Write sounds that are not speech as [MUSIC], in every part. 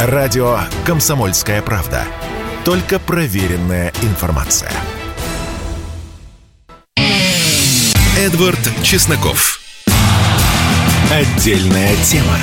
Радио «Комсомольская правда». Только проверенная информация. Эдвард Чесноков. Отдельная тема.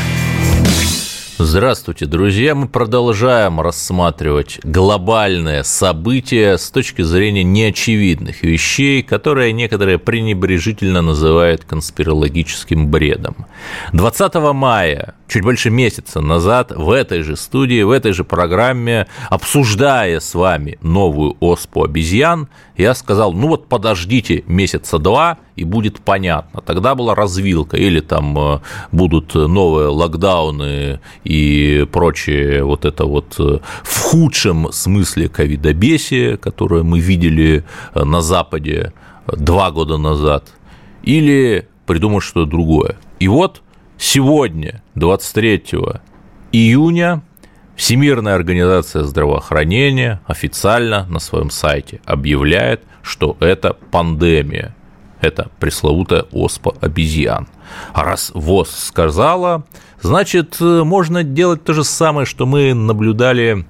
Здравствуйте, друзья! Мы продолжаем рассматривать глобальное событие с точки зрения неочевидных вещей, которые некоторые пренебрежительно называют конспирологическим бредом. 20 мая, чуть больше месяца назад, в этой же студии, в этой же программе, обсуждая с вами новую оспу обезьян, я сказал, ну вот подождите месяца два, и будет понятно. Тогда была развилка, или там э, будут новые локдауны и прочее вот это вот э, в худшем смысле ковидобесие, которое мы видели э, на Западе два года назад, или придумать что-то другое. И вот сегодня, 23 июня, Всемирная организация здравоохранения официально на своем сайте объявляет, что это пандемия. Это пресловутая оспа обезьян. А раз ВОЗ сказала, значит, можно делать то же самое, что мы наблюдали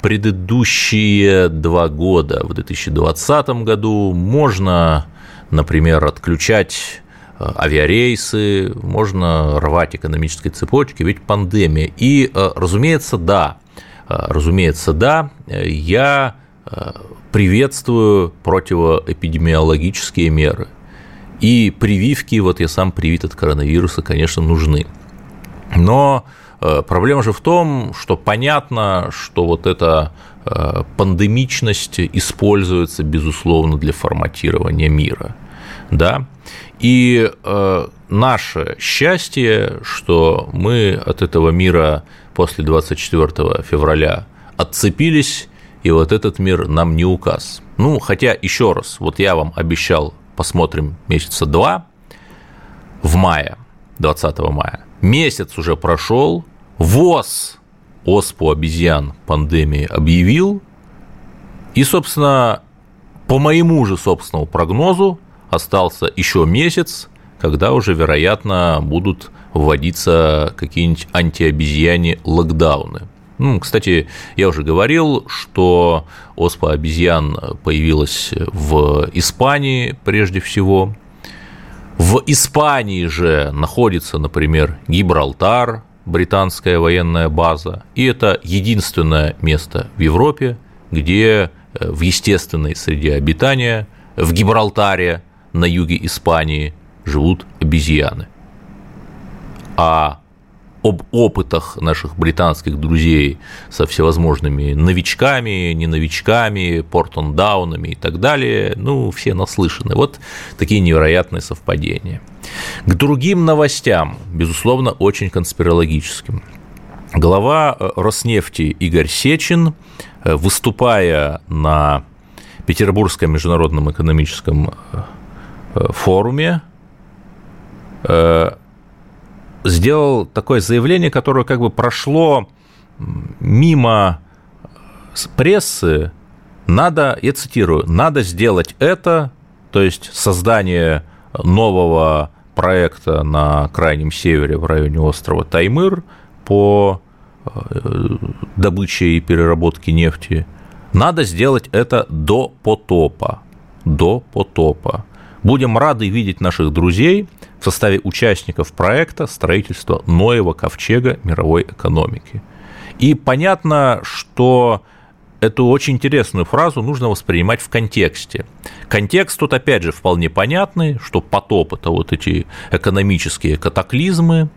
предыдущие два года. В 2020 году можно, например, отключать авиарейсы, можно рвать экономические цепочки, ведь пандемия. И, э, разумеется, да, э, разумеется, да, я приветствую противоэпидемиологические меры. И прививки, вот я сам привит от коронавируса, конечно, нужны. Но проблема же в том, что понятно, что вот эта пандемичность используется, безусловно, для форматирования мира. Да? И э, наше счастье, что мы от этого мира после 24 февраля отцепились, и вот этот мир нам не указ. Ну, хотя, еще раз, вот я вам обещал, посмотрим месяца два, в мае, 20 мая. Месяц уже прошел, ВОЗ оспу обезьян пандемии объявил, и, собственно, по моему же собственному прогнозу, остался еще месяц, когда уже, вероятно, будут вводиться какие-нибудь антиобезьяне локдауны. Ну, кстати, я уже говорил, что оспа обезьян появилась в Испании прежде всего. В Испании же находится, например, Гибралтар, британская военная база, и это единственное место в Европе, где э, в естественной среде обитания, в Гибралтаре, на юге Испании живут обезьяны. А об опытах наших британских друзей со всевозможными новичками, не новичками, портондаунами и так далее, ну, все наслышаны. Вот такие невероятные совпадения. К другим новостям, безусловно, очень конспирологическим. Глава э, Роснефти Игорь Сечин, э, выступая на Петербургском международном экономическом э, форуме э, сделал такое заявление, которое как бы прошло мимо прессы, надо, я цитирую, надо сделать это, то есть создание нового проекта на крайнем севере в районе острова Таймыр по э, добыче и переработке нефти, надо сделать это до потопа. До потопа. Будем рады видеть наших друзей в составе участников проекта строительства Ноева ковчега мировой экономики. И понятно, что эту очень интересную фразу нужно воспринимать в контексте. Контекст тут, опять же, вполне понятный, что потоп – это вот эти экономические катаклизмы,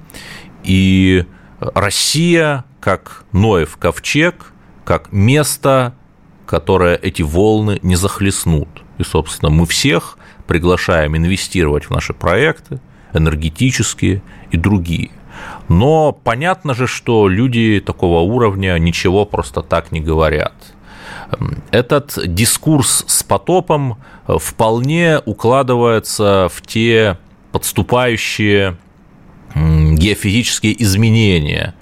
и Россия как Ноев ковчег, как место, которое эти волны не захлестнут. И, собственно, мы всех приглашаем инвестировать в наши проекты, энергетические и другие. Но понятно же, что люди такого уровня ничего просто так не говорят. Этот дискурс с потопом вполне укладывается в те подступающие геофизические изменения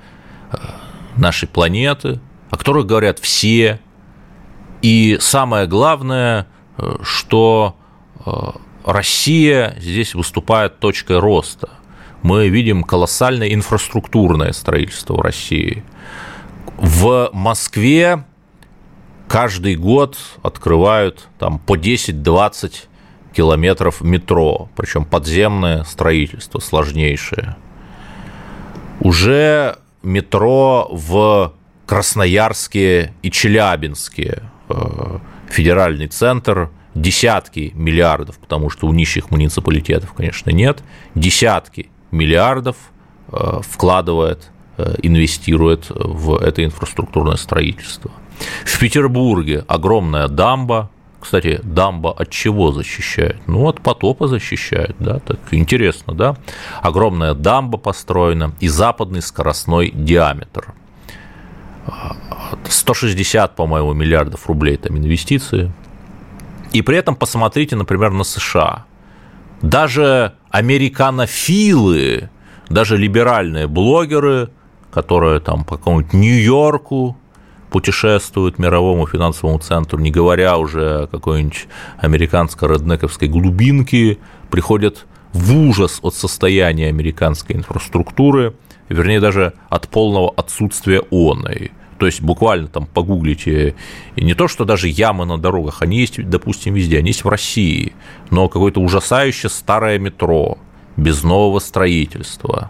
э, нашей планеты, о которых говорят все. И самое главное, э, что Э, Россия здесь выступает точкой роста. Мы видим колоссальное инфраструктурное строительство в России. В Москве каждый год открывают там по 10-20 километров метро, причем подземное строительство сложнейшее. Уже метро в Красноярске и Челябинске, э, федеральный центр, десятки миллиардов, потому что у нищих муниципалитетов, конечно, нет, десятки миллиардов э, вкладывает, э, инвестирует в это инфраструктурное строительство. В Петербурге огромная дамба, кстати, дамба от чего защищает? Ну, от потопа защищает, да, так интересно, да. Огромная дамба построена и западный скоростной диаметр. 160, по-моему, миллиардов рублей там инвестиции. И при этом посмотрите, например, на США. Даже американофилы, даже либеральные блогеры, которые там по какому-нибудь Нью-Йорку путешествуют мировому финансовому центру, не говоря уже о какой-нибудь американско-реднековской глубинке, приходят в ужас от состояния американской инфраструктуры, вернее, даже от полного отсутствия оной. То есть буквально там погуглите, и не то, что даже ямы на дорогах, они есть, допустим, везде, они есть в России, но какое-то ужасающее старое метро, без нового строительства.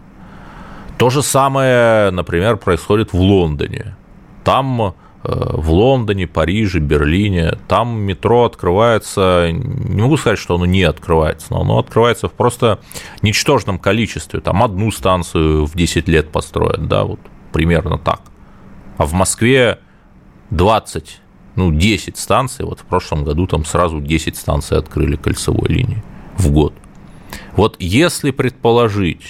То же самое, например, происходит в Лондоне. Там э, в Лондоне, Париже, Берлине, там метро открывается, не могу сказать, что оно не открывается, но оно открывается в просто ничтожном количестве, там одну станцию в 10 лет построят, да, вот примерно так. А в Москве 20, ну, 10 станций, вот в прошлом году там сразу 10 станций открыли кольцевой линии в год. Вот если предположить,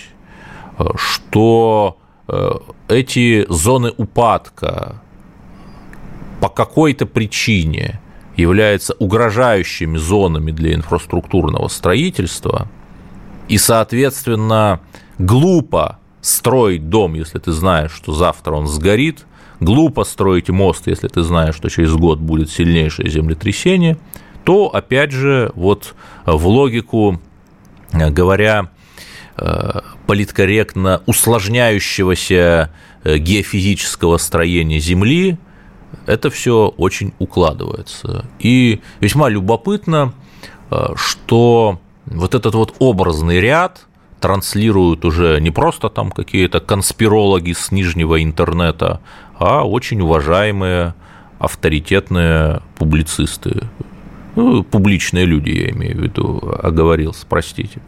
э, что э, эти зоны упадка по какой-то причине являются угрожающими зонами для инфраструктурного строительства, и, соответственно, глупо строить дом, если ты знаешь, что завтра он сгорит, глупо строить мост, если ты знаешь, что через год будет сильнейшее землетрясение, то, опять же, вот в логику, говоря э, политкорректно, усложняющегося э, геофизического строения Земли, это все очень укладывается. И весьма любопытно, э, что вот этот вот образный ряд транслируют уже не просто там какие-то конспирологи с нижнего интернета, а очень уважаемые авторитетные публицисты, ну, публичные люди, я имею в виду, оговорился, простите.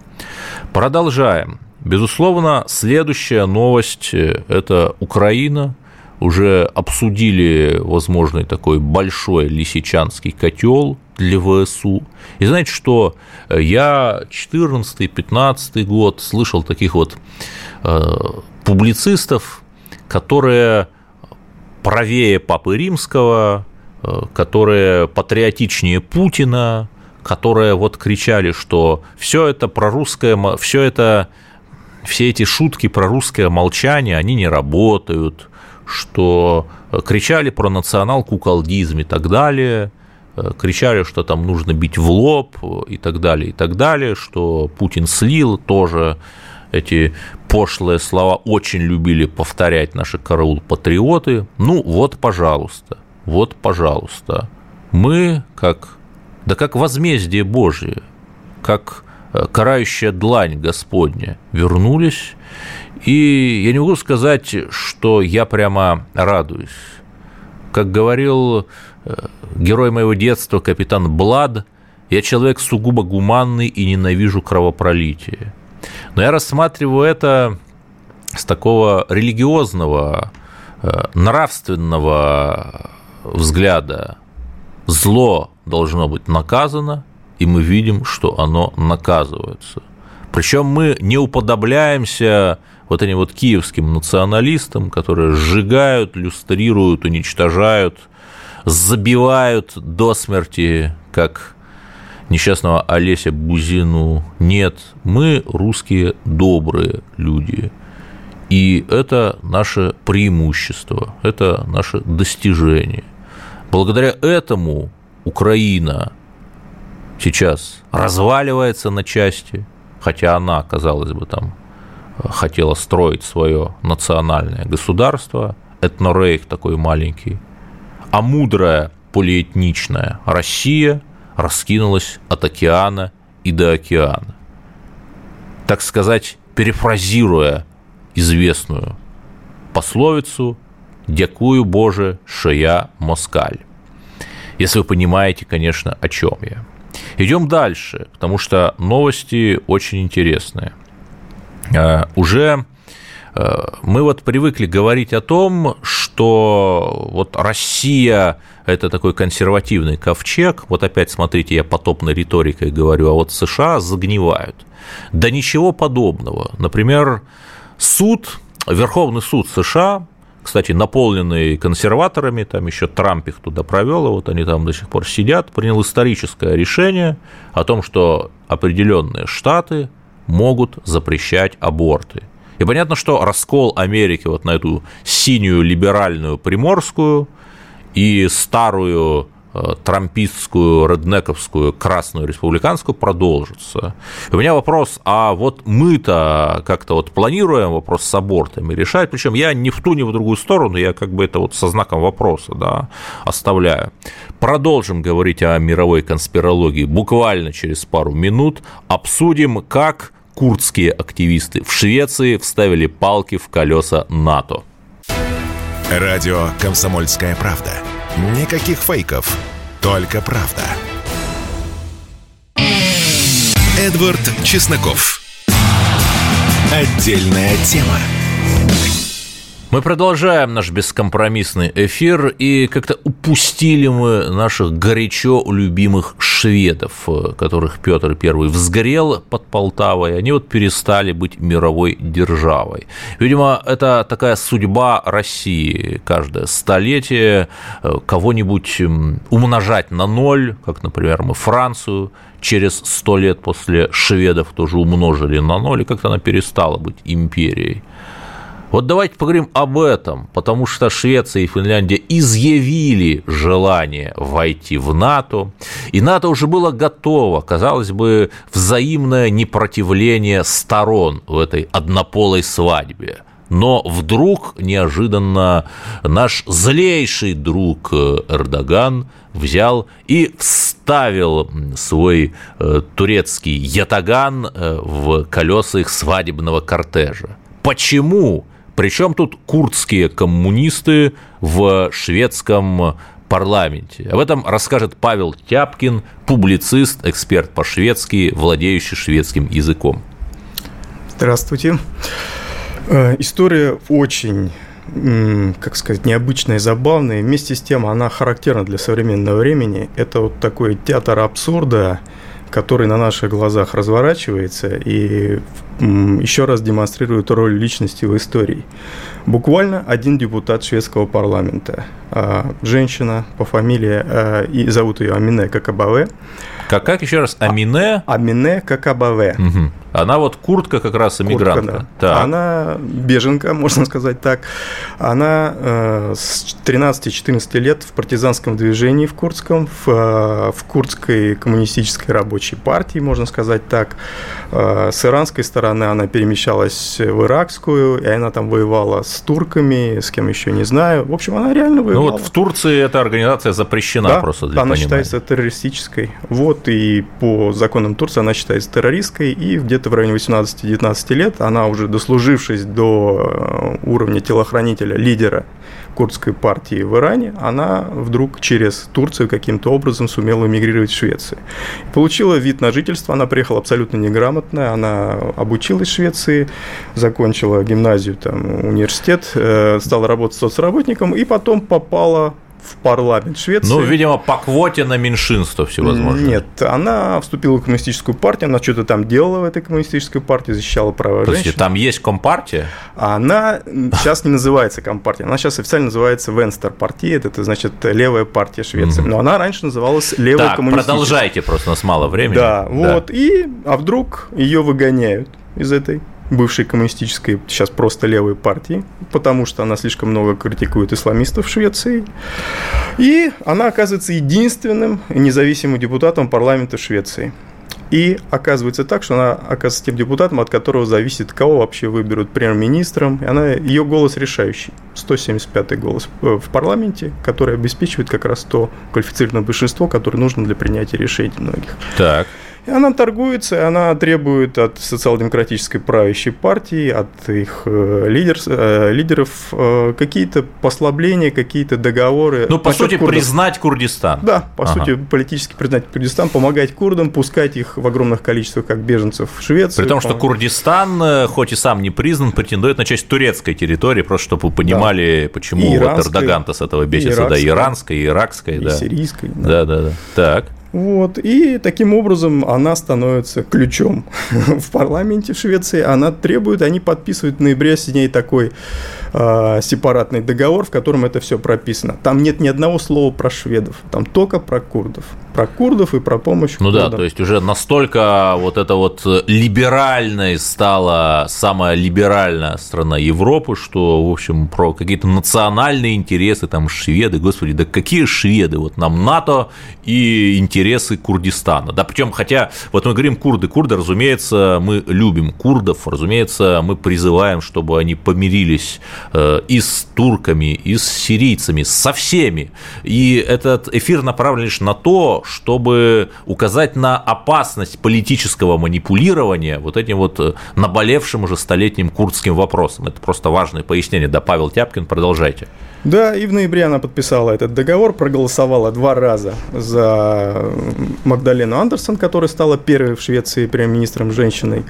Продолжаем. Безусловно, следующая новость – это Украина – уже обсудили возможный такой большой лисичанский котел для ВСУ. И знаете что, я 14-15 год слышал таких вот э, публицистов, которые правее Папы Римского, э, которые патриотичнее Путина, которые вот кричали, что все это про русское, все это, все эти шутки про русское молчание, они не работают, что э, кричали про национал-куколдизм и так далее, э, кричали, что там нужно бить в лоб и так далее, и так далее, что Путин слил тоже эти пошлые слова очень любили повторять наши караул-патриоты. Ну, вот, пожалуйста, вот, пожалуйста. Мы, как, да как возмездие Божие, как э, карающая длань Господня, вернулись и я не могу сказать, что я прямо радуюсь. Как говорил э, герой моего детства, капитан Блад, я человек сугубо гуманный и ненавижу кровопролитие. Но я рассматриваю это с такого религиозного, э, нравственного взгляда. Зло должно быть наказано, и мы видим, что оно наказывается. Причем мы не уподобляемся вот этим вот киевским националистам, которые сжигают, люстрируют, уничтожают, забивают до смерти, как несчастного Олеся Бузину. Нет, мы русские добрые люди. И это наше преимущество, это наше достижение. Благодаря этому Украина сейчас разваливается на части, хотя она, казалось бы, там хотела строить свое национальное государство, этнорейх такой маленький, а мудрая полиэтничная Россия раскинулась от океана и до океана. Так сказать, перефразируя известную пословицу «Дякую Боже, что я москаль». Если вы понимаете, конечно, о чем я. Идем дальше, потому что новости очень интересные. Э, уже э, мы вот привыкли говорить о том, что вот Россия – это такой консервативный ковчег. Вот опять смотрите, я потопной риторикой говорю, а вот США загнивают. Да ничего подобного. Например, суд, Верховный суд США кстати, наполненный консерваторами, там еще Трамп их туда провел, и вот они там до сих пор сидят, принял историческое решение о том, что определенные штаты могут запрещать аборты. И понятно, что раскол Америки вот на эту синюю либеральную приморскую и старую Э, трампистскую, реднековскую, красную республиканскую продолжится. У меня вопрос, а вот мы-то как-то вот планируем вопрос с абортами решать, причем я ни в ту, ни в другую сторону, я как бы это вот со знаком вопроса да, оставляю. Продолжим говорить о мировой конспирологии буквально через пару минут, обсудим, как курдские активисты в Швеции вставили палки в колеса НАТО. Радио «Комсомольская правда». Никаких фейков, только правда. Эдвард Чесноков. Отдельная тема. Мы продолжаем наш бескомпромиссный эфир, и как-то упустили мы наших горячо любимых шведов, которых Петр I взгорел под Полтавой, они вот перестали быть мировой державой. Видимо, это такая судьба России. Каждое столетие э, кого-нибудь умножать на ноль, как, например, мы Францию через сто лет после шведов тоже умножили на ноль, и как-то она перестала быть империей. Вот давайте поговорим об этом, потому что Швеция и Финляндия изъявили желание войти в НАТО, и НАТО уже было готово, казалось бы, взаимное непротивление сторон в этой однополой свадьбе. Но вдруг неожиданно наш злейший друг э, Эрдоган взял и вставил свой э, турецкий ятаган э, в колеса их свадебного кортежа. Почему? Причем тут курдские коммунисты в шведском парламенте. Об этом расскажет Павел Тяпкин, публицист, эксперт по-шведски, владеющий шведским языком. Здравствуйте. Э, история очень как сказать, необычная и забавная. Вместе с тем она характерна для современного времени. Это вот такой театр абсурда, который на наших глазах разворачивается и еще раз демонстрирует роль личности в истории. Буквально один депутат шведского парламента, а, женщина по фамилии, а, и зовут ее Амине Какабаве, как, как еще раз? Амине? А, Амине Какабаве. Угу. Она вот куртка как раз иммигрантка. да. Она беженка, [LAUGHS] можно сказать так. Она э, с 13-14 лет в партизанском движении в Курдском, в, э, в Курдской коммунистической рабочей партии, можно сказать так. Э, с иранской стороны она перемещалась в иракскую, и она там воевала с турками, с кем еще не знаю. В общем, она реально воевала. Ну вот в Турции эта организация запрещена да, просто для она понимания. считается террористической. Вот, и по законам Турции она считается террористской, и где-то в районе 18-19 лет она уже дослужившись до э, уровня телохранителя, лидера курдской партии в Иране, она вдруг через Турцию каким-то образом сумела эмигрировать в Швецию. Получила вид на жительство, она приехала абсолютно неграмотная, она обучилась в Швеции, закончила гимназию, там, университет, э, стала работать соцработником и потом попала в парламент Швеции. Ну, видимо, по квоте на меньшинство всевозможно. Нет, она вступила в коммунистическую партию, она что-то там делала в этой коммунистической партии, защищала права Подождите, женщин. там есть компартия? Она сейчас не называется компартия, она сейчас официально называется Венстер партия, это, значит левая партия Швеции. Но она раньше называлась левая так, продолжайте, просто у нас мало времени. Да, вот, и, а вдруг ее выгоняют из этой бывшей коммунистической, сейчас просто левой партии, потому что она слишком много критикует исламистов в Швеции. И она оказывается единственным независимым депутатом парламента Швеции. И оказывается так, что она оказывается тем депутатом, от которого зависит, кого вообще выберут премьер-министром. И она, ее голос решающий. 175-й голос в парламенте, который обеспечивает как раз то квалифицированное большинство, которое нужно для принятия решений многих. Так. И она торгуется, она требует от социал-демократической правящей партии, от их э, лидер, э, лидеров э, какие-то послабления, какие-то договоры. Ну, по сути, курдов. признать Курдистан. Да, по ага. сути, политически признать Курдистан, помогать курдам, пускать их в огромных количествах, как беженцев в Швецию. При том, что Курдистан, хоть и сам не признан, претендует на часть турецкой территории, просто чтобы вы понимали, да. почему и вот Эрдоган-то с этого бесится. да, иранской, иракской, и да. сирийской. Да, да, да. Так. Вот. И таким образом она становится ключом [LAUGHS] в парламенте в Швеции. Она требует, они подписывают в ноябре с ней такой э, сепаратный договор, в котором это все прописано. Там нет ни одного слова про шведов, там только про курдов. Про курдов и про помощь Ну курдам. да, то есть уже настолько вот это вот либеральной стала самая либеральная страна Европы, что, в общем, про какие-то национальные интересы, там, шведы, господи, да какие шведы? Вот нам НАТО и интересы Курдистана. Да, причем, хотя, вот мы говорим курды, курды, разумеется, мы любим курдов, разумеется, мы призываем, чтобы они помирились Э, и с турками, и с сирийцами, со всеми. И этот эфир направлен лишь на то, чтобы указать на опасность политического манипулирования вот этим вот э, наболевшим уже столетним курдским вопросом. Это просто важное пояснение. Да, Павел Тяпкин, продолжайте. Да, и в ноябре она подписала этот договор, проголосовала два раза за Магдалену Андерсон, которая стала первой в Швеции премьер-министром женщиной.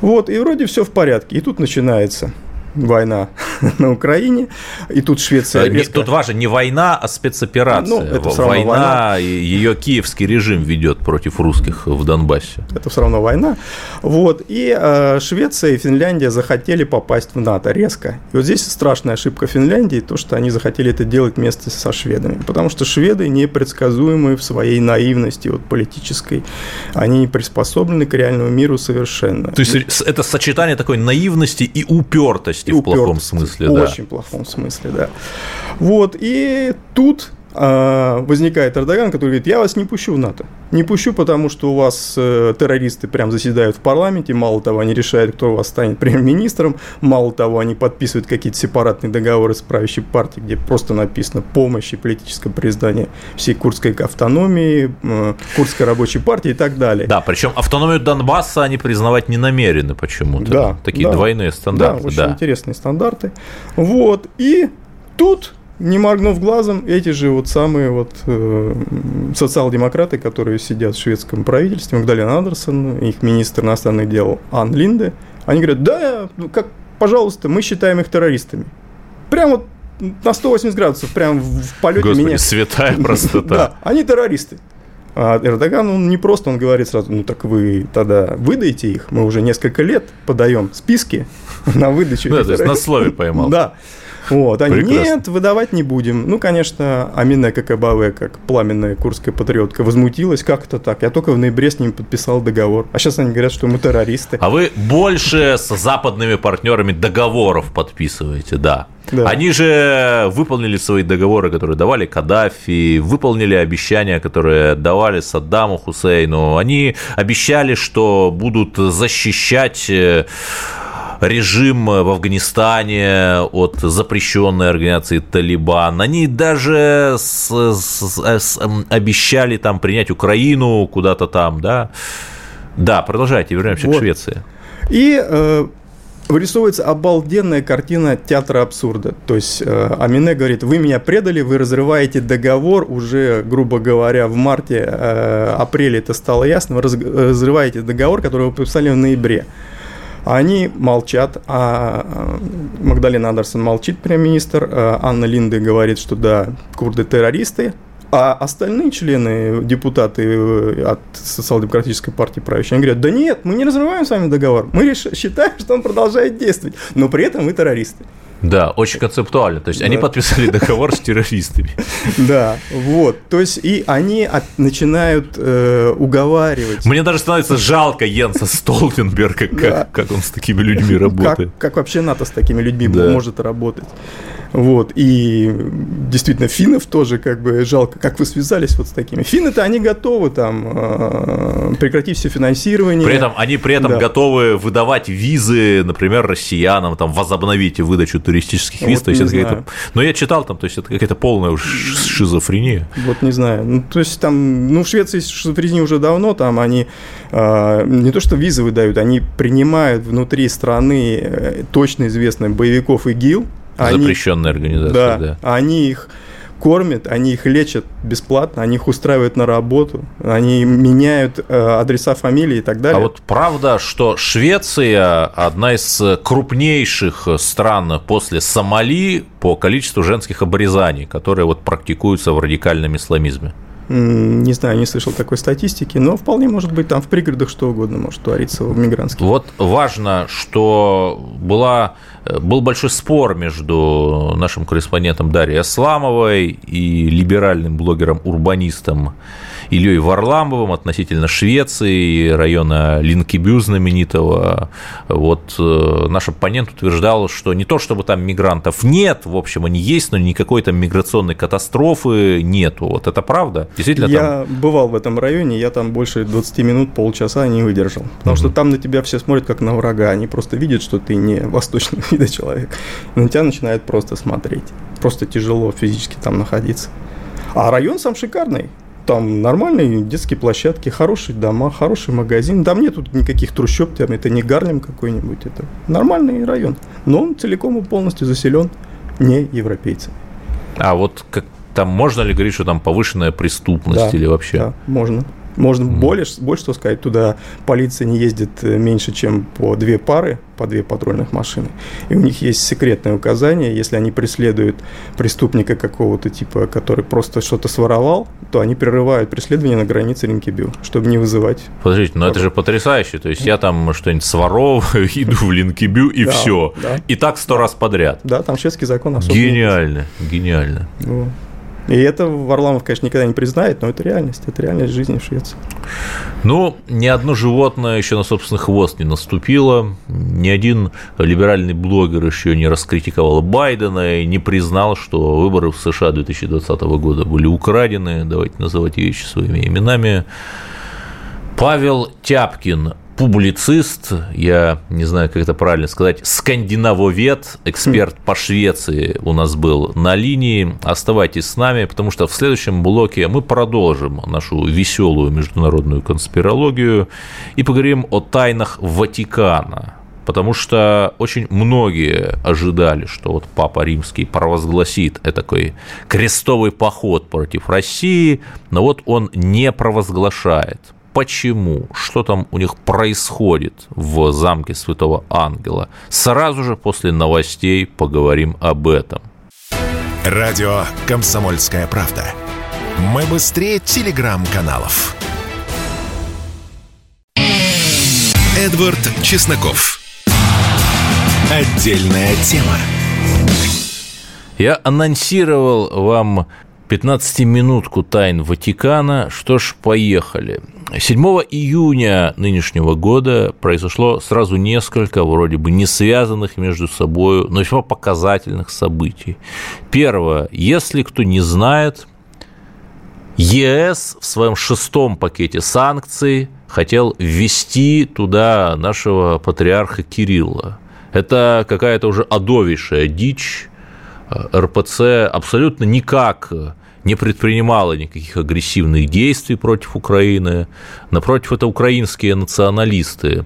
Вот, и вроде все в порядке. И тут начинается война [LAUGHS] на Украине, и тут Швеция резко... Тут важно не война, а спецоперация. Ну, это все война, война, ее киевский режим ведет против русских в Донбассе. Это все равно война. Вот, и э, Швеция и Финляндия захотели попасть в НАТО резко. И вот здесь страшная ошибка Финляндии, то, что они захотели это делать вместе со шведами, потому что шведы непредсказуемы в своей наивности вот, политической, они не приспособлены к реальному миру совершенно. То есть это сочетание такой наивности и упертости упертости в плохом смысле, да. Очень плохом смысле, да. Вот, и тут возникает Эрдоган, который говорит, я вас не пущу в НАТО. Не пущу, потому что у вас э, террористы прям заседают в парламенте, мало того, они решают, кто у вас станет премьер-министром, мало того, они подписывают какие-то сепаратные договоры с правящей партией, где просто написано помощь и политическое признание всей курдской автономии, э, курдской рабочей партии и так далее. Да, причем автономию Донбасса они признавать не намерены почему-то. Да. Такие да, двойные стандарты. Да, очень да. интересные стандарты. Вот, и тут не моргнув глазом, эти же вот самые вот э, социал-демократы, которые сидят в шведском правительстве, Магдалена Андерсон, их министр иностранных дел Ан Линде, они говорят, да, ну как, пожалуйста, мы считаем их террористами. Прям вот на 180 градусов, прям в полете Господи, меня... святая простота. [LAUGHS] Да, они террористы. А Эрдоган, он не просто, он говорит сразу, ну так вы тогда выдайте их, мы уже несколько лет подаем списки [LAUGHS] на выдачу. Да, то есть на слове поймал. Да. Вот, они, Прекрасно. нет, выдавать не будем. Ну, конечно, Амина Какабаве, как пламенная курская патриотка, возмутилась, как это так? Я только в ноябре с ними подписал договор. А сейчас они говорят, что мы террористы. А вы больше с западными партнерами договоров подписываете, да. Да. Они же выполнили свои договоры, которые давали Каддафи, выполнили обещания, которые давали Саддаму Хусейну. Они обещали, что будут защищать э, режим в Афганистане от запрещенной организации Талибан. Они даже с, с, с, обещали там принять Украину куда-то там, да. Да, продолжайте, вернемся вот. к Швеции. И э, вырисовывается обалденная картина театра абсурда. То есть э, Амине говорит, вы меня предали, вы разрываете договор уже, грубо говоря, в марте, э, апреле это стало ясно, вы разрываете договор, который вы подписали в ноябре. Они молчат, а Магдалина Андерсон молчит, премьер-министр, а Анна Линде говорит, что да, курды террористы, а остальные члены, депутаты э, от Социал-демократической партии правящей, они говорят, да нет, мы не разрываем с вами договор, мы считаем, что он продолжает действовать, но при этом мы террористы. Да, очень концептуально. То есть да. они подписали договор с террористами. [LAUGHS] Да, вот. То есть и они начинают э, уговаривать. Мне даже становится жалко Йенса Столтенберга, как, он с такими людьми работает. Как, вообще НАТО с такими людьми может работать. Вот, и действительно, финнов тоже как бы жалко, как вы связались вот с такими. Финны-то они готовы там э, прекратить все финансирование. При этом они при этом да. готовы выдавать визы, например, россиянам, там, возобновить выдачу туристических виз. Вот то есть это знаю. Но я читал там, то есть это какая-то полная шизофрения. Вот не знаю. Ну, то есть там, ну, в Швеции шизофрения уже давно, там они э, не то что визы выдают, они принимают внутри страны э, точно известных боевиков ИГИЛ, Запрещенная они, организация, да, да. Они их кормят, они их лечат бесплатно, они их устраивают на работу, они меняют э, адреса фамилии и так далее. А вот правда, что Швеция одна из крупнейших стран после Сомали по количеству женских обрезаний, которые вот практикуются в радикальном исламизме? Не знаю, не слышал такой статистики, но вполне может быть там в пригородах что угодно может твориться в мигрантских. Вот важно, что была, был большой спор между нашим корреспондентом Дарьей Асламовой и либеральным блогером-урбанистом Ильей Варламовым относительно Швеции, района Линкебю знаменитого. Вот э, наш оппонент утверждал, что не то, чтобы там мигрантов нет, в общем, они есть, но никакой там миграционной катастрофы нету. Вот это правда? Действительно Я там... бывал в этом районе, я там больше 20 минут, полчаса не выдержал. Потому угу. что там на тебя все смотрят как на врага, они просто видят, что ты не [LAUGHS] восточного [LAUGHS] вида человек. И на тебя начинают просто смотреть. Просто тяжело физически там находиться. А район сам шикарный. Там нормальные детские площадки, хорошие дома, хороший магазин. Там нет никаких трущоб, там это не Гарлем какой-нибудь, это нормальный район. Но он целиком и полностью заселен не европейцами. А вот как там можно ли говорить, что там повышенная преступность да, или вообще? Да, можно. Можно mm. больше, больше что сказать, туда полиция не ездит э, меньше, чем по две пары, по две патрульных машины. И у них есть секретное указание, если они преследуют преступника какого-то типа, который просто что-то своровал, то они прерывают преследование на границе Линкебю, чтобы не вызывать. Подождите, но это же потрясающе. То есть я там что-нибудь своровываю, [LAUGHS] иду в Линкебю и все. И так сто раз подряд. Да, там шведский закон особо. Гениально, гениально. И это Варламов, конечно, никогда не признает, но это реальность, это реальность жизни в Швеции. Ну, ни одно животное еще на собственный хвост не наступило, ни один либеральный блогер еще не раскритиковал Байдена и не признал, что выборы в США 2020 года были украдены, давайте называть вещи своими именами. Павел Тяпкин публицист, я не знаю, как это правильно сказать, скандинавовед, эксперт по Швеции у нас был на линии. Оставайтесь с нами, потому что в следующем блоке мы продолжим нашу веселую международную конспирологию и поговорим о тайнах Ватикана. Потому что очень многие ожидали, что вот Папа Римский провозгласит такой крестовый поход против России, но вот он не провозглашает почему, что там у них происходит в замке Святого Ангела. Сразу же после новостей поговорим об этом. Радио «Комсомольская правда». Мы быстрее телеграм-каналов. Эдвард Чесноков. Отдельная тема. Я анонсировал вам 15-минутку тайн Ватикана. Что ж, поехали. 7 июня нынешнего года произошло сразу несколько вроде бы не связанных между собой, но весьма показательных событий. Первое. Если кто не знает, ЕС в своем шестом пакете санкций хотел ввести туда нашего патриарха Кирилла. Это какая-то уже адовейшая дичь. РПЦ абсолютно никак не предпринимала никаких агрессивных действий против Украины. Напротив, это украинские националисты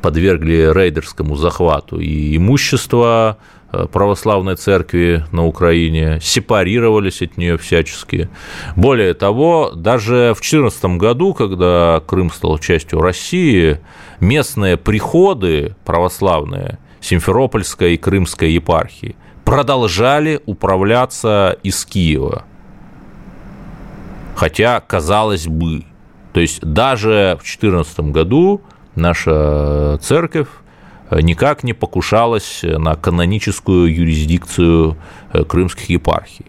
подвергли рейдерскому захвату и имущество э, православной церкви на Украине, сепарировались от нее всячески. Более того, даже в 2014 году, когда Крым стал частью России, местные приходы православные Симферопольской и Крымской епархии продолжали управляться из Киева – Хотя, казалось бы, то есть даже в 2014 году наша церковь никак не покушалась на каноническую юрисдикцию э, крымских епархий.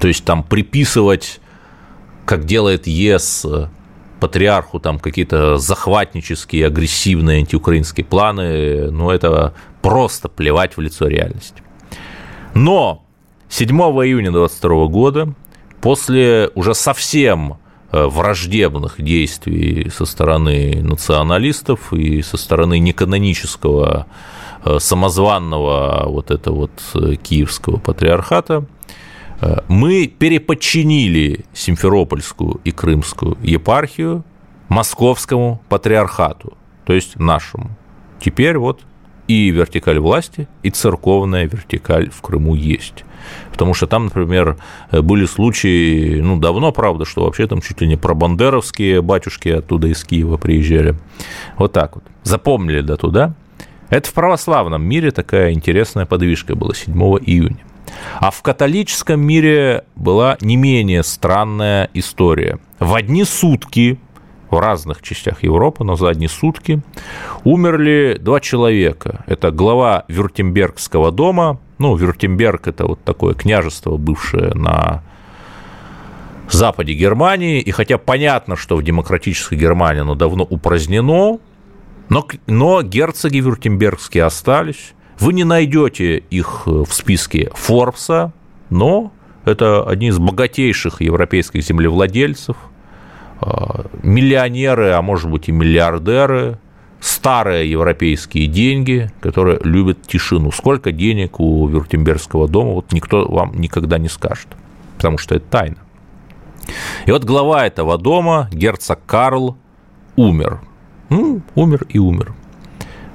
То есть там приписывать, как делает ЕС, патриарху там какие-то захватнические, агрессивные антиукраинские планы, ну это просто плевать в лицо реальности. Но 7 июня 22 года, после уже совсем э, враждебных действий со стороны националистов и со стороны неканонического э, самозванного вот этого вот э, киевского патриархата, мы переподчинили Симферопольскую и Крымскую епархию московскому патриархату, то есть нашему. Теперь вот и вертикаль власти, и церковная вертикаль в Крыму есть. Потому что там, например, были случаи, ну, давно, правда, что вообще там чуть ли не пробандеровские батюшки оттуда из Киева приезжали. Вот так вот. Запомнили да туда. Это в православном мире такая интересная подвижка была 7 июня. А в католическом мире была не менее странная история. В одни сутки в разных частях Европы, но за одни сутки умерли два человека. Это глава Вюртембергского дома, ну, Вюртемберг – это вот такое княжество, бывшее на западе Германии, и хотя понятно, что в демократической Германии оно давно упразднено, но, но герцоги вюртембергские остались. Вы не найдете их в списке Форбса, но это одни из богатейших европейских землевладельцев – миллионеры, а может быть и миллиардеры, старые европейские деньги, которые любят тишину. Сколько денег у Вюртембергского дома, вот никто вам никогда не скажет, потому что это тайна. И вот глава этого дома, герцог Карл, умер. Ну, умер и умер.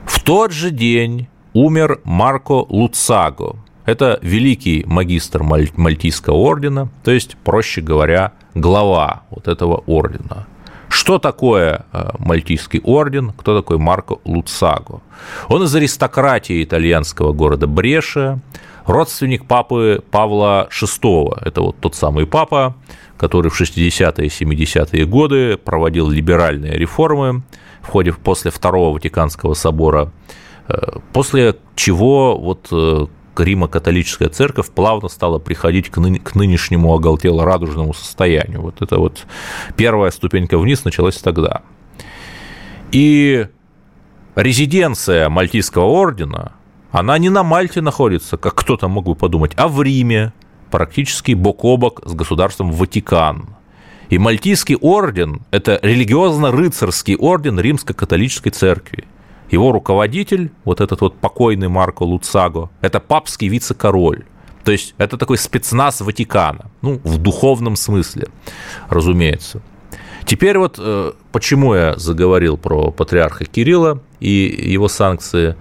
В тот же день умер Марко Луцаго. Это великий магистр Мальтийского ордена, то есть, проще говоря, глава вот этого ордена. Что такое э, Мальтийский орден? Кто такой Марко Луцаго? Он из аристократии итальянского города Бреша, родственник папы Павла VI. Это вот тот самый папа, который в 60-е и 70-е годы проводил либеральные реформы в ходе после Второго Ватиканского собора, э, после чего вот э, Римо-католическая церковь плавно стала приходить к, ны- к нынешнему оголтело-радужному состоянию. Вот это вот первая ступенька вниз началась тогда. И резиденция Мальтийского ордена, она не на Мальте находится, как кто-то мог бы подумать, а в Риме, практически бок о бок с государством Ватикан. И Мальтийский орден – это религиозно-рыцарский орден Римско-католической церкви – его руководитель, вот этот вот покойный Марко Луцаго, это папский вице-король. То есть это такой спецназ Ватикана, ну, в духовном смысле, разумеется. Теперь вот э, почему я заговорил про патриарха Кирилла и его санкции.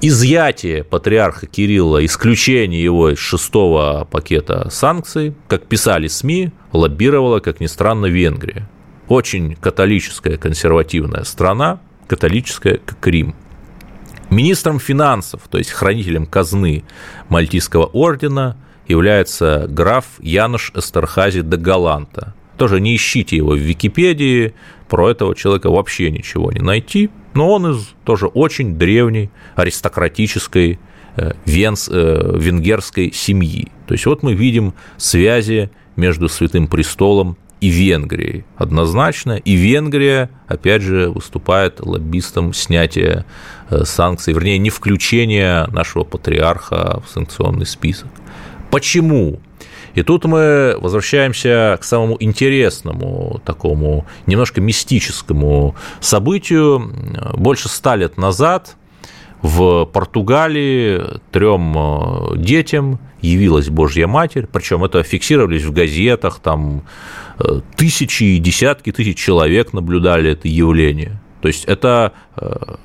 Изъятие патриарха Кирилла, исключение его из шестого пакета санкций, как писали СМИ, лоббировала, как ни странно, Венгрия. Очень католическая консервативная страна, католическая, как Рим. Министром финансов, то есть хранителем казны Мальтийского ордена, является граф Януш Эстерхази де Галанта. Тоже не ищите его в Википедии, про этого человека вообще ничего не найти, но он из тоже очень древней аристократической э, венс, э, венгерской семьи. То есть вот мы видим связи между Святым Престолом и Венгрией однозначно. И Венгрия, опять же, выступает лоббистом снятия э, санкций, вернее, не включения нашего патриарха в санкционный список. Почему? И тут мы возвращаемся к самому интересному, такому немножко мистическому событию. Больше ста лет назад в Португалии трем э, детям явилась Божья Матерь, причем это фиксировались в газетах, там тысячи и десятки тысяч человек наблюдали это явление. То есть это э,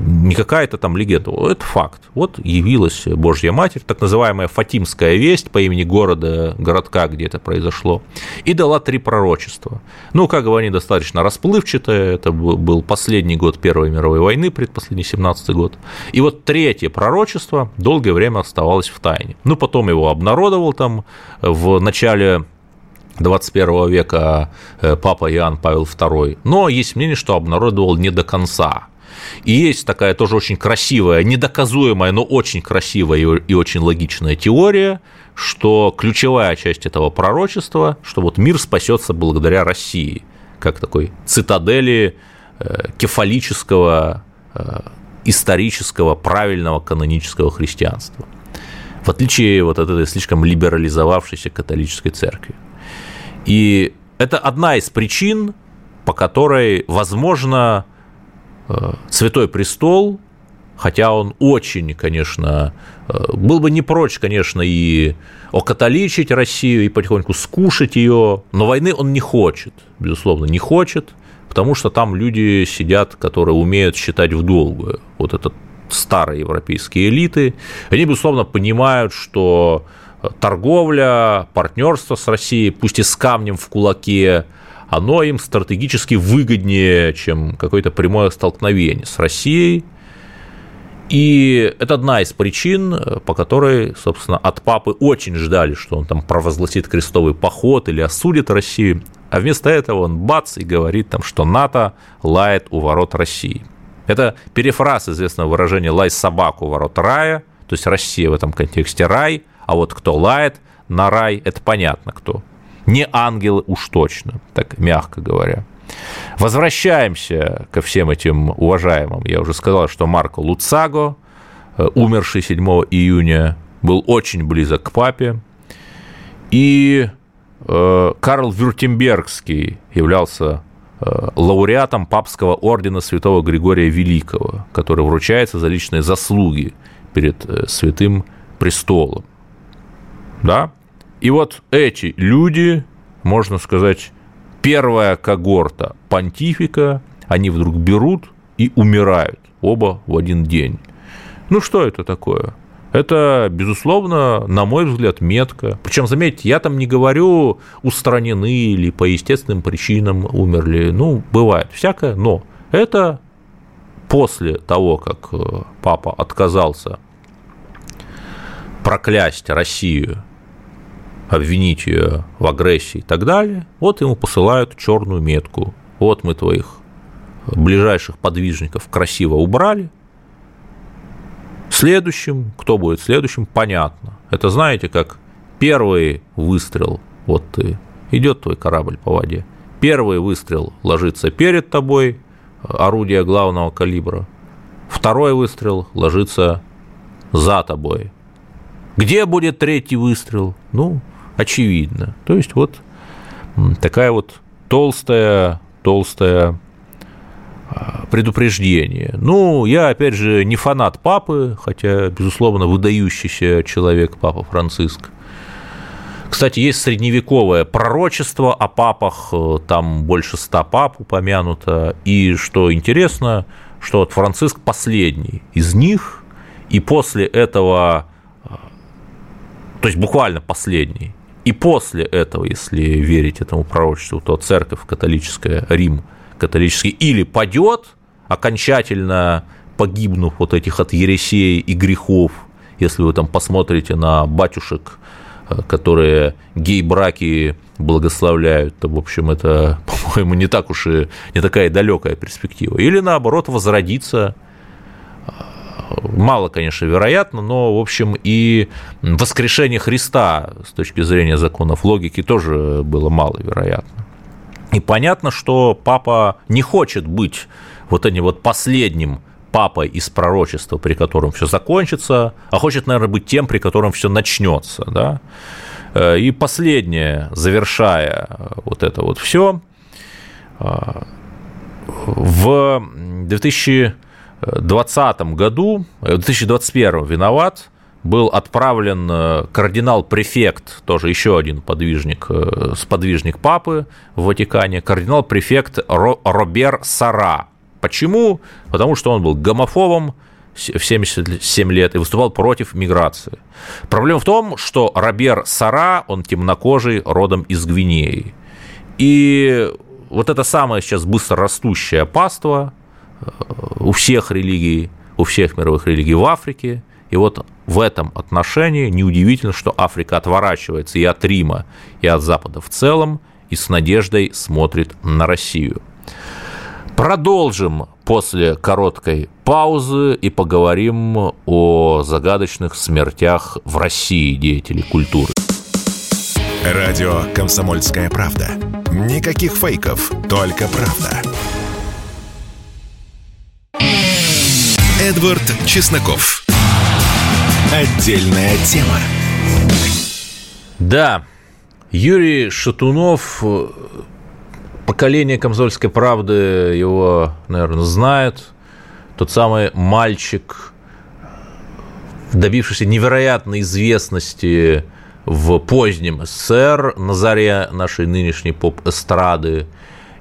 не какая-то там легенда, это факт. Вот явилась Божья Матерь, так называемая Фатимская весть по имени города, городка, где это произошло, и дала три пророчества. Ну, как бы они достаточно расплывчатые, это был последний год Первой мировой войны, предпоследний 17 год. И вот третье пророчество долгое время оставалось в тайне. Ну, потом его обнародовал там в начале 21 века э, папа Иоанн Павел II, но есть мнение, что обнародовал не до конца. И есть такая тоже очень красивая, недоказуемая, но очень красивая и очень логичная теория, что ключевая часть этого пророчества, что вот мир спасется благодаря России, как такой цитадели э, кефалического, э, исторического, правильного канонического христианства. в отличие вот от этой слишком либерализовавшейся католической церкви. И это одна из причин, по которой, возможно, э, Святой Престол, хотя он очень, конечно, э, был бы не прочь, конечно, и окатоличить Россию, и потихоньку скушать ее, но войны он не хочет, безусловно, не хочет, потому что там люди сидят, которые умеют считать в долгую. Вот это старые европейские элиты, они, безусловно, понимают, что торговля, партнерство с Россией, пусть и с камнем в кулаке, оно им стратегически выгоднее, чем какое-то прямое столкновение с Россией. И это одна из причин, по которой, собственно, от папы очень ждали, что он там провозгласит крестовый поход или осудит Россию, а вместо этого он бац и говорит там, что НАТО лает у ворот России. Это перефраз известного выражения «лай собаку ворот рая», то есть Россия в этом контексте рай, а вот кто лает на рай, это понятно кто. Не ангелы уж точно, так мягко говоря. Возвращаемся ко всем этим уважаемым. Я уже сказал, что Марко Луцаго, э, умерший 7 июня, был очень близок к папе. И э, Карл Вюртембергский являлся э, лауреатом папского ордена святого Григория Великого, который вручается за личные заслуги перед святым престолом. Да? И вот эти люди, можно сказать, первая когорта понтифика, они вдруг берут и умирают оба в один день. Ну что это такое? Это, безусловно, на мой взгляд, метко. Причем, заметьте, я там не говорю устранены или по естественным причинам умерли. Ну, бывает всякое, но это после того, как э, папа отказался проклясть Россию обвинить ее в агрессии и так далее, вот ему посылают черную метку. Вот мы твоих ближайших подвижников красиво убрали. Следующим, кто будет следующим, понятно. Это знаете, как первый выстрел, вот ты, идет твой корабль по воде. Первый выстрел ложится перед тобой, орудие главного калибра. Второй выстрел ложится за тобой. Где будет третий выстрел? Ну, очевидно. То есть вот такая вот толстая, толстая а, предупреждение. Ну, я, опять же, не фанат папы, хотя, безусловно, выдающийся человек папа Франциск. Кстати, есть средневековое пророчество о папах, э, там больше ста пап упомянуто, и что интересно, что вот Франциск последний из них, и после этого, э, то есть буквально последний, и после этого, если верить этому пророчеству, то церковь католическая, Рим католический, или падет, окончательно погибнув вот этих от ересей и грехов, если вы там посмотрите на батюшек, э, которые гей-браки благословляют, то, в общем, это, [LAUGHS] по-моему, не так уж и не такая далекая перспектива. Или, наоборот, возродиться мало, конечно, вероятно, но, в общем, и воскрешение Христа с точки зрения законов логики тоже было маловероятно. И понятно, что папа не хочет быть вот этим вот последним папой из пророчества, при котором все закончится, а хочет, наверное, быть тем, при котором все начнется. Да? Э, и последнее, завершая вот это вот все, э, в 2000 2020 году, э, в 2021 виноват, был отправлен э, кардинал-префект, тоже еще один подвижник, э, сподвижник папы в Ватикане, кардинал-префект Робер Сара. Почему? Потому что он был гомофобом в 77 лет и выступал против миграции. Проблема в том, что Робер Сара, он темнокожий, родом из Гвинеи. И вот это самое сейчас быстро растущее паство – у всех религий, у всех мировых религий в Африке. И вот в этом отношении неудивительно, что Африка отворачивается и от Рима, и от Запада в целом, и с надеждой смотрит на Россию. Продолжим после короткой паузы и поговорим о загадочных смертях в России деятелей культуры. Радио «Комсомольская правда». Никаких фейков, только правда. Эдвард Чесноков. Отдельная тема. Да, Юрий Шатунов, поколение «Комсомольской правды» его, наверное, знает. Тот самый мальчик, добившийся невероятной известности в позднем СССР на заре нашей нынешней поп-эстрады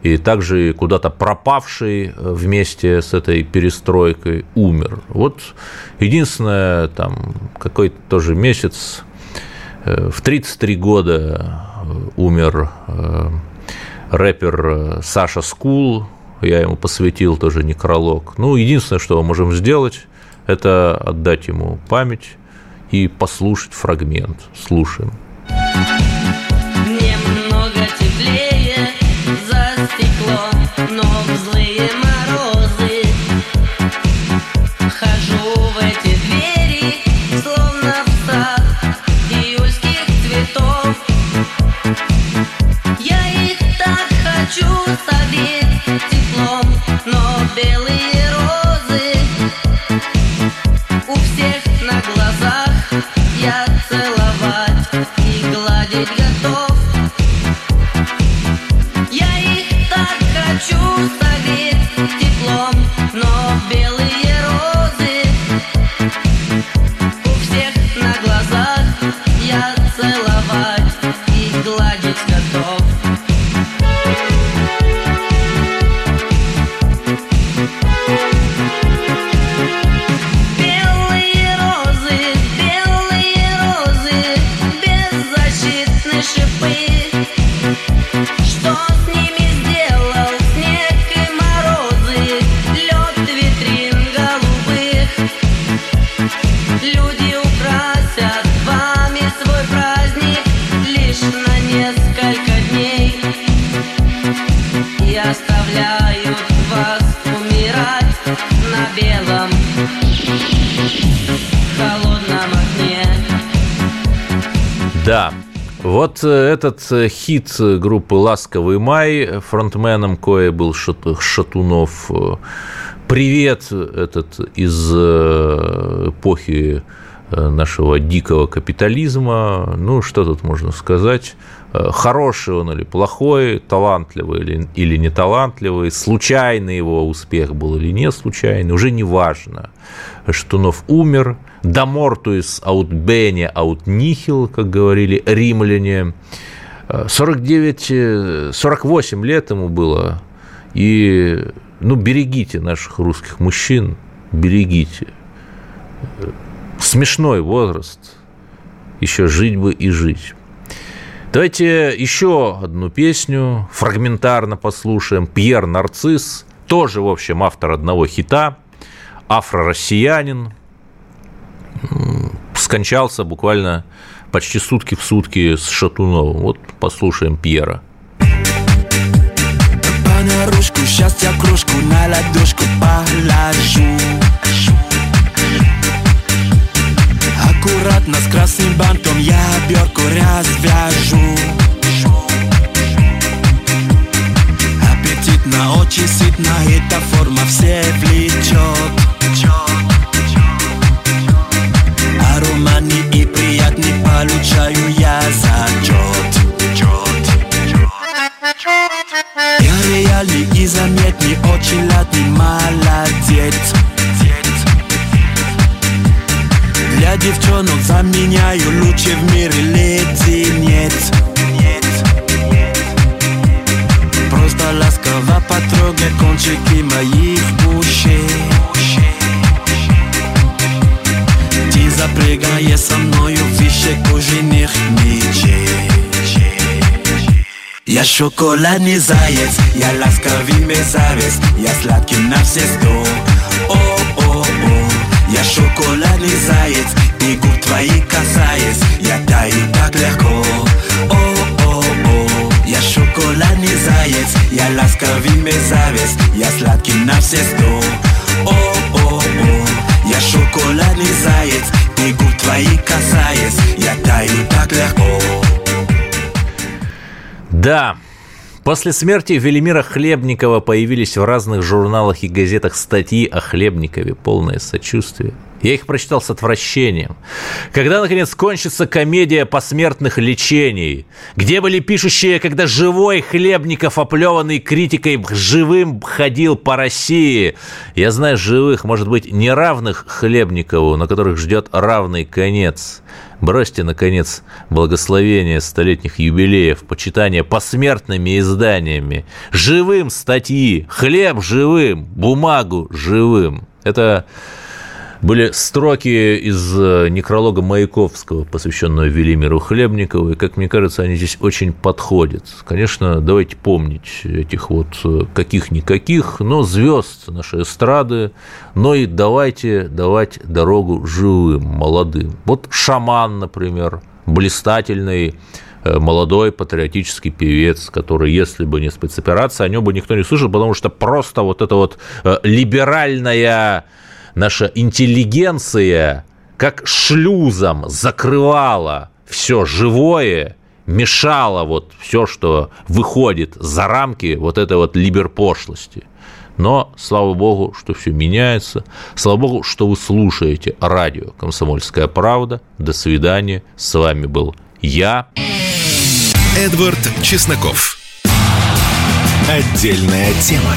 и также куда-то пропавший вместе с этой перестройкой умер. Вот единственное, там какой-то тоже месяц, э, в 33 года умер э, рэпер Саша Скул, я ему посвятил тоже некролог. Ну, единственное, что мы можем сделать, это отдать ему память и послушать фрагмент. Слушаем. Немного Хожу в эти двери, словно в сад июльских цветов. Я их так хочу согреть теплом, но белые розы у всех на глазах. Я целовать и гладить вот э, этот э, хит группы «Ласковый май», фронтменом кое был Шат- Шатунов. Э, Привет этот из э, эпохи э, нашего дикого капитализма. Ну, что тут можно сказать? Э, Хороший он или плохой, талантливый или, или не талантливый, случайный его успех был или не случайный, уже не важно. Шатунов умер, да мортуис аут бене аут нихил, как говорили римляне. Э, 49, э, 48 лет ему было, и ну, берегите наших русских мужчин, берегите. Смешной возраст, еще жить бы и жить. Давайте еще одну песню фрагментарно послушаем. Пьер Нарцисс, тоже, в общем, автор одного хита, афро-россиянин, скончался буквально почти сутки в сутки с Шатуновым. Вот послушаем Пьера. По наружку, сейчас я кружку на ладошку положу Аккуратно с красным бантом я оберку развяжу. Аппетитно, очень сытно, эта форма все влечет Ароматный и приятный получаю я зачет Я реальный и заметный, очень ладный молодец заменяю лучше в мире леденец Просто ласково потрогай кончики моих ушей. Ты запрягая со мною выше кожаных мечей. Я шоколадный заяц, я ласковый мерзавец Я сладкий на все сто. О-о-о Я шоколадный заяц твои касаясь Я таю так легко. О-о-о Я шоколадный заяц Я ласковый мерзавец Я сладкий на все сто. О-о-о Я шоколадный заяц И губ твои касаясь Я таю так легко. Да, после смерти Велимира Хлебникова появились в разных журналах и газетах статьи о Хлебникове, полное сочувствие. Я их прочитал с отвращением. Когда, наконец, кончится комедия посмертных лечений? Где были пишущие, когда живой Хлебников, оплеванный критикой, живым ходил по России? Я знаю живых, может быть, неравных Хлебникову, на которых ждет равный конец. Бросьте, наконец, благословение столетних юбилеев, почитание посмертными изданиями. Живым статьи, хлеб живым, бумагу живым. Это были строки из э, некролога Маяковского, посвященного Велимиру Хлебникову, и, как мне кажется, они здесь очень подходят. Конечно, давайте помнить этих вот э, каких-никаких, но звезд нашей эстрады, но и давайте давать дорогу живым, молодым. Вот шаман, например, блистательный э, молодой патриотический певец, который, если бы не спецоперация, о нем бы никто не слышал, потому что просто вот эта вот либеральная наша интеллигенция как шлюзом закрывала все живое, мешала вот все, что выходит за рамки вот этой вот либерпошлости. Но, слава богу, что все меняется. Слава богу, что вы слушаете радио «Комсомольская правда». До свидания. С вами был я. Эдвард Чесноков. Отдельная тема.